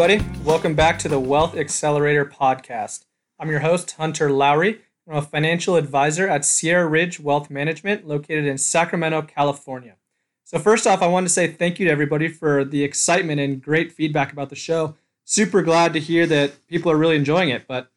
everybody. Welcome back to the Wealth Accelerator podcast. I'm your host, Hunter Lowry. I'm a financial advisor at Sierra Ridge Wealth Management, located in Sacramento, California. So, first off, I want to say thank you to everybody for the excitement and great feedback about the show. Super glad to hear that people are really enjoying it. But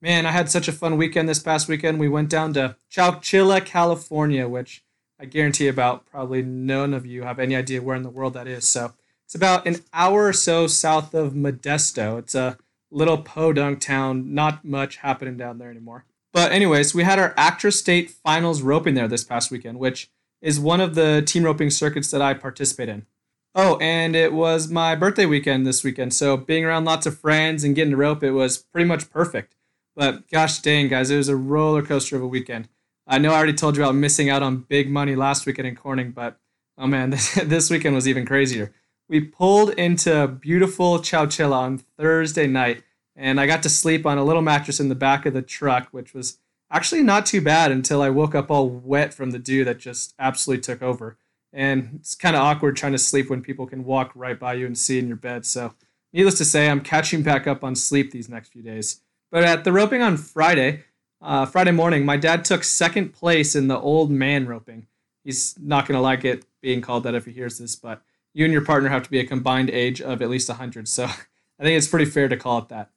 man, I had such a fun weekend this past weekend. We went down to Chowchilla, California, which I guarantee about probably none of you have any idea where in the world that is. So, it's about an hour or so south of Modesto. It's a little podunk town, not much happening down there anymore. But, anyways, we had our Actress State Finals roping there this past weekend, which is one of the team roping circuits that I participate in. Oh, and it was my birthday weekend this weekend, so being around lots of friends and getting to rope, it was pretty much perfect. But gosh dang, guys, it was a roller coaster of a weekend. I know I already told you about missing out on big money last weekend in Corning, but oh man, this, weekend was even crazier we pulled into beautiful Chowchilla on Thursday night, and I got to sleep on a little mattress in the back of the truck, which was actually not too bad until I woke up all wet from the dew that just absolutely took over. And it's kind of awkward trying to sleep when people can walk right by you and see in your bed. So, needless to say, I'm catching back up on sleep these next few days. But at the roping on Friday, uh, Friday morning, my dad took second place in the old man roping. He's not going to like it being called that if he hears this, but you and your partner have to be a combined age of at least 100. So I think it's pretty fair to call it that.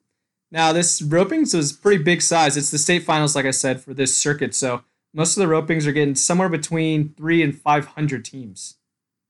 Now, this ropings was pretty big size. It's the state finals, like I said, for this circuit. So most of the ropings are getting somewhere between three and 500 teams.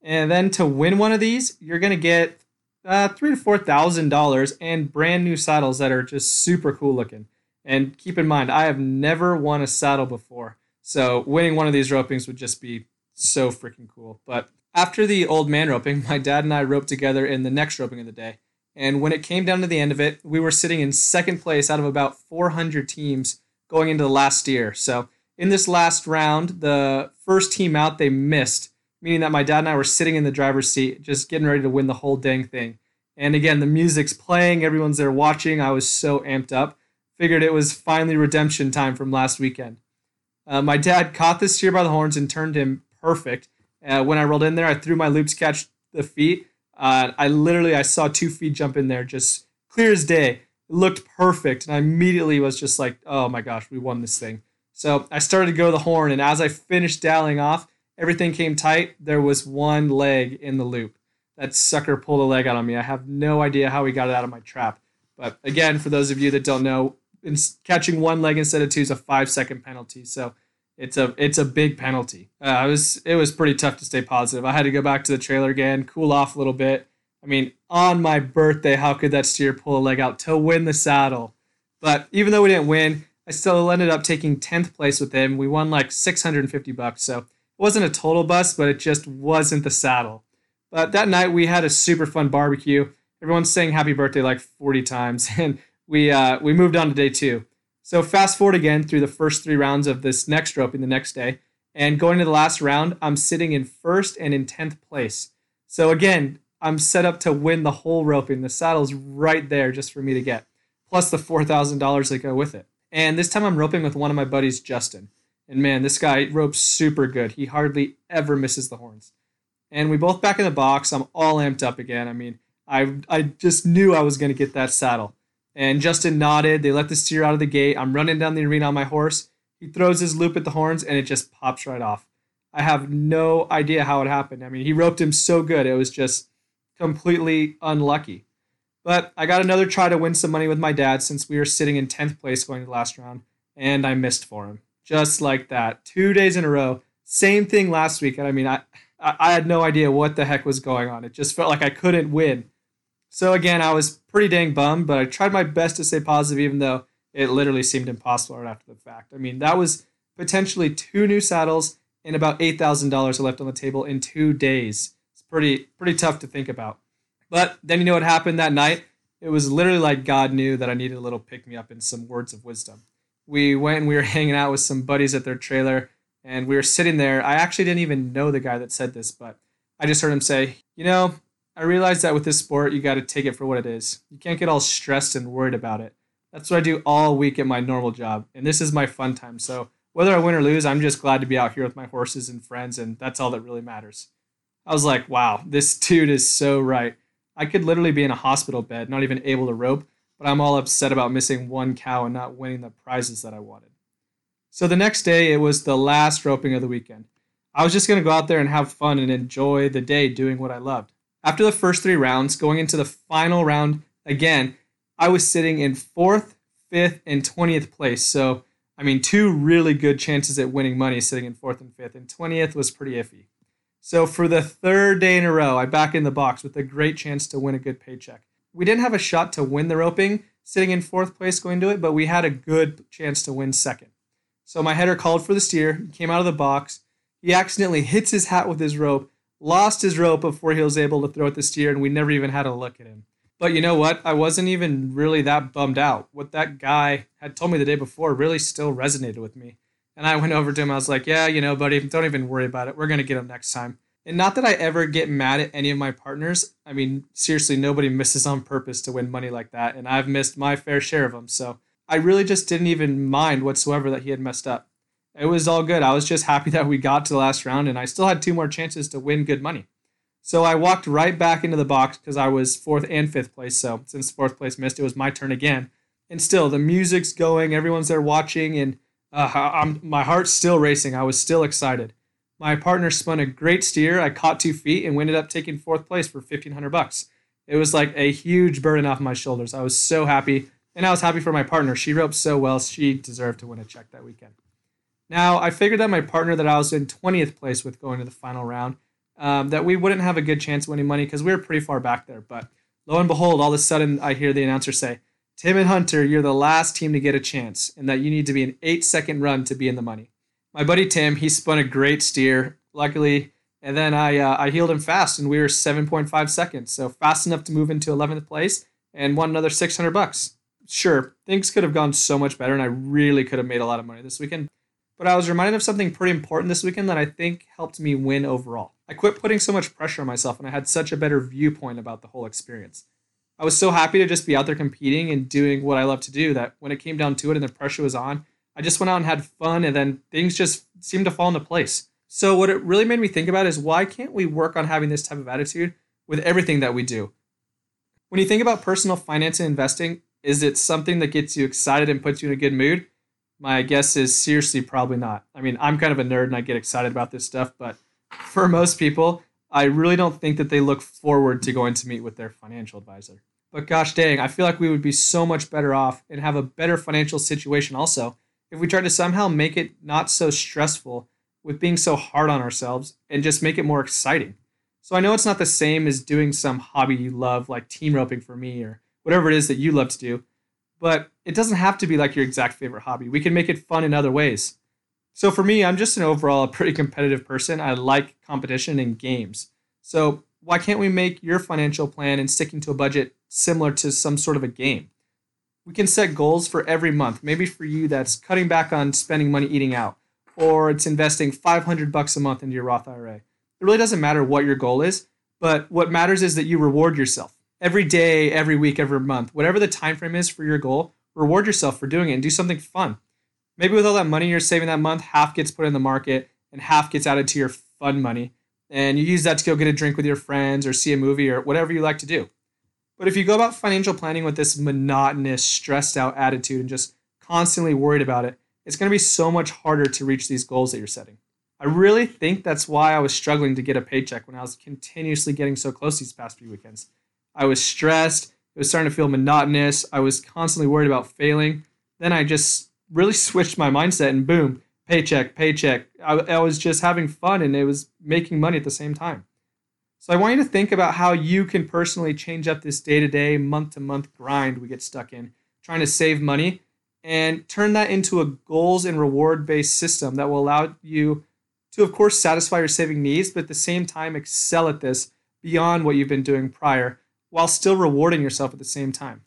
And then to win one of these, you're going to get uh, three to four thousand dollars and brand new saddles that are just super cool looking. And keep in mind, I have never won a saddle before, so winning one of these ropings would just be so freaking cool. But after the old man roping, my dad and I roped together in the next roping of the day. And when it came down to the end of it, we were sitting in second place out of about 400 teams going into the last steer. So in this last round, the first team out, they missed, meaning that my dad and I were sitting in the driver's seat, just getting ready to win the whole dang thing. And again, the music's playing, everyone's there watching. I was so amped up. Figured it was finally redemption time from last weekend. Uh, my dad caught this steer by the horns and turned him perfect. Uh, when I rolled in there, I threw my loops catch the feet. Uh, I literally I saw two feet jump in there, just clear as day. It looked perfect, and I immediately was just like, "Oh my gosh, we won this thing!" So I started to go the horn, and as I finished dialing off, everything came tight. There was one leg in the loop. That sucker pulled a leg out on me. I have no idea how he got it out of my trap. But again, for those of you that don't know, catching one leg instead of two is a five second penalty. So it's a it's a big penalty. Uh, it was it was pretty tough to stay positive. I had to go back to the trailer again, cool off a little bit. I mean, on my birthday, how could that steer pull a leg out to win the saddle? But even though we didn't win, I still ended up taking 10th place with him. We won like 650 bucks. So it wasn't a total bust, but it just wasn't the saddle. But that night we had a super fun barbecue. Everyone's saying happy birthday like 40 times. And we uh, we moved on to day two. So fast forward again through the first three rounds of this next roping the next day, and going to the last round, I'm sitting in first and in tenth place. So again, I'm set up to win the whole roping. The saddle's right there just for me to get, plus the four thousand dollars that go with it. And this time I'm roping with one of my buddies, Justin. And man, this guy ropes super good. He hardly ever misses the horns. And we both back in the box. I'm all amped up again. I mean, I I just knew I was going to get that saddle. And Justin nodded. They let the steer out of the gate. I'm running down the arena on my horse. He throws his loop at the horns and it just pops right off. I have no idea how it happened. I mean, he roped him so good. It was just completely unlucky. But I got another try to win some money with my dad since we were sitting in 10th place going to the last round, and I missed for him. Just like that. Two days in a row. Same thing last week. And I mean, I, I had no idea what the heck was going on. It just felt like I couldn't win. So again, I was pretty dang bummed, but I tried my best to stay positive, even though it literally seemed impossible right after the fact. I mean, that was potentially two new saddles and about eight thousand dollars left on the table in two days. It's pretty pretty tough to think about. But then you know what happened that night? It was literally like God knew that I needed a little pick me up and some words of wisdom. We went and we were hanging out with some buddies at their trailer. and we were sitting there. I actually didn't even know the guy that said this, but I just heard him say, You know, I realize that with this sport, you got to take it for what it is. You can't get all stressed and worried about it. That's what I do all week at my normal job, and this is my fun time. So whether I win or lose, I'm just glad to be out here with my horses and friends, and that's all that really matters. I was like, wow, this dude is so right. I could literally be in a hospital bed, not even able to rope, but I'm all upset about missing one cow and not winning the prizes that I wanted. So the next day, it was the last roping of the weekend. I was just going to go out there and have fun and enjoy the day doing what I loved. After the first three rounds, going into the final round again, I was sitting in fourth, fifth, and 20th place. So, I mean, two really good chances at winning money sitting in fourth and fifth, and 20th was pretty iffy. So, for the third day in a row, I back in the box with a great chance to win a good paycheck. We didn't have a shot to win the roping sitting in fourth place going to it, but we had a good chance to win second. So, my header called for the steer, came out of the box. He accidentally hits his hat with his rope, lost his rope before he was able to throw at the steer, and we never even had a look at him. But you know what? I wasn't even really that bummed out. What that guy had told me the day before really still resonated with me. And I went over to him. I was like, yeah, you know, buddy, don't even worry about it. We're going to get him next time. And not that I ever get mad at any of my partners. I mean, seriously, nobody misses on purpose to win money like that. And I've missed my fair share of them. So I really just didn't even mind whatsoever that he had messed up. It was all good. I was just happy that we got to the last round and I still had two more chances to win good money. So I walked right back into the box because I was fourth and fifth place. So since fourth place missed, it was my turn again. And still, the music's going, everyone's there watching, and uh, my heart's still racing. I was still excited. My partner spun a great steer. I caught two feet and ended up taking fourth place for fifteen hundred bucks. It was like a huge burden off my shoulders. I was so happy, and I was happy for my partner. She roped so well; she deserved to win a check that weekend. Now I figured that my partner that I was in twentieth place with going to the final round um, that we wouldn't have a good chance of winning money because we were pretty far back there. But lo and behold, all of a sudden I hear the announcer say, Tim and Hunter, you're the last team to get a chance, and that you need to be an eight second run to be in the money. My buddy Tim, he spun a great steer, luckily, and then I uh, I heeled him fast, and we were 7.5 seconds, so fast enough to move into 11th place and won another 600 bucks. Sure, things could have gone so much better, and I really could have made a lot of money this weekend. But I was reminded of something pretty important this weekend that I think helped me win overall. I quit putting so much pressure on myself and I had such a better viewpoint about the whole experience. I was so happy to just be out there competing and doing what I love to do that when it came down to it and the pressure was on, I just went out and had fun and then things just seemed to fall into place. So, what it really made me think about is why can't we work on having this type of attitude with everything that we do? When you think about personal finance and investing, is it something that gets you excited and puts you in a good mood? My guess is seriously probably not. I mean, I'm kind of a nerd and I get excited about this stuff, but for most people, I really don't think that they look forward to going to meet with their financial advisor. But gosh dang, I feel like we would be so much better off and have a better financial situation also if we tried to somehow make it not so stressful with being so hard on ourselves and just make it more exciting. So I know it's not the same as doing some hobby you love, like team roping for me or whatever it is that you love to do, but it doesn't have to be like your exact favorite hobby. We can make it fun in other ways. So for me, I'm just an overall pretty competitive person. I like competition in games. So why can't we make your financial plan and sticking to a budget similar to some sort of a game? We can set goals for every month. Maybe for you that's cutting back on spending money eating out or it's investing 500 bucks a month into your Roth IRA. It really doesn't matter what your goal is, but what matters is that you reward yourself. Every day, every week, every month, whatever the time frame is for your goal, reward yourself for doing it and do something fun. Maybe with all that money you're saving that month, half gets put in the market and half gets added to your fun money. And you use that to go get a drink with your friends or see a movie or whatever you like to do. But if you go about financial planning with this monotonous, stressed out attitude and just constantly worried about it, it's going to be so much harder to reach these goals that you're setting. I really think that's why I was struggling to get a paycheck when I was continuously getting so close these past few weekends. I was stressed. It was starting to feel monotonous. I was constantly worried about failing. Then I just really switched my mindset and boom, paycheck, paycheck. I, I was just having fun and it was making money at the same time. So I want you to think about how you can personally change up this day to day, month to month grind we get stuck in, trying to save money and turn that into a goals and reward based system that will allow you to, of course, satisfy your saving needs, but at the same time, excel at this beyond what you've been doing prior while still rewarding yourself at the same time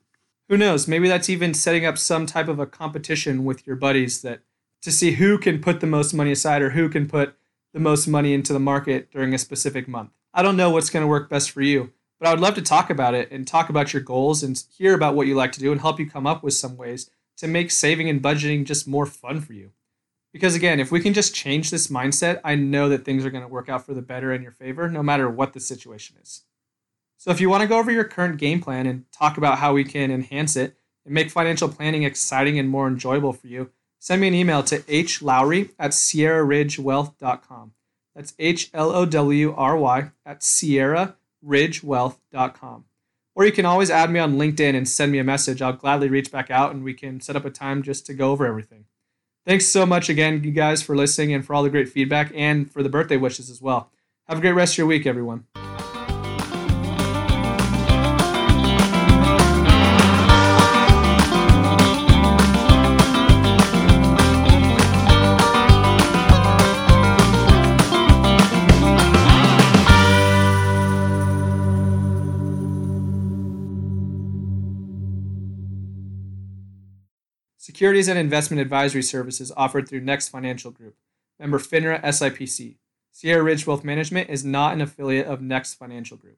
who knows? Maybe that's even setting up some type of a competition with your buddies that to see who can put the most money aside or who can put the most money into the market during a specific month. I don't know what's going to work best for you, but I would love to talk about it and talk about your goals and hear about what you like to do and help you come up with some ways to make saving and budgeting just more fun for you. Because again, if we can just change this mindset, I know that things are going to work out for the better in your favor, no matter what the situation is. So if you want to go over your current game plan and talk about how we can enhance it and make financial planning exciting and more enjoyable for you, send me an email to hlowry at sierraridgewealth.com. That's H L O W R Y at sierraridgewealth.com. Or you can always add me on LinkedIn and send me a message. I'll gladly reach back out and we can set up a time just to go over everything. Thanks so much again, you guys, for listening and for all the great feedback and for the birthday wishes as well. Have a great rest of your week, everyone. Securities and investment advisory services offered through Next Financial Group, member FINRA SIPC. Sierra Ridge Wealth Management is not an affiliate of Next Financial Group.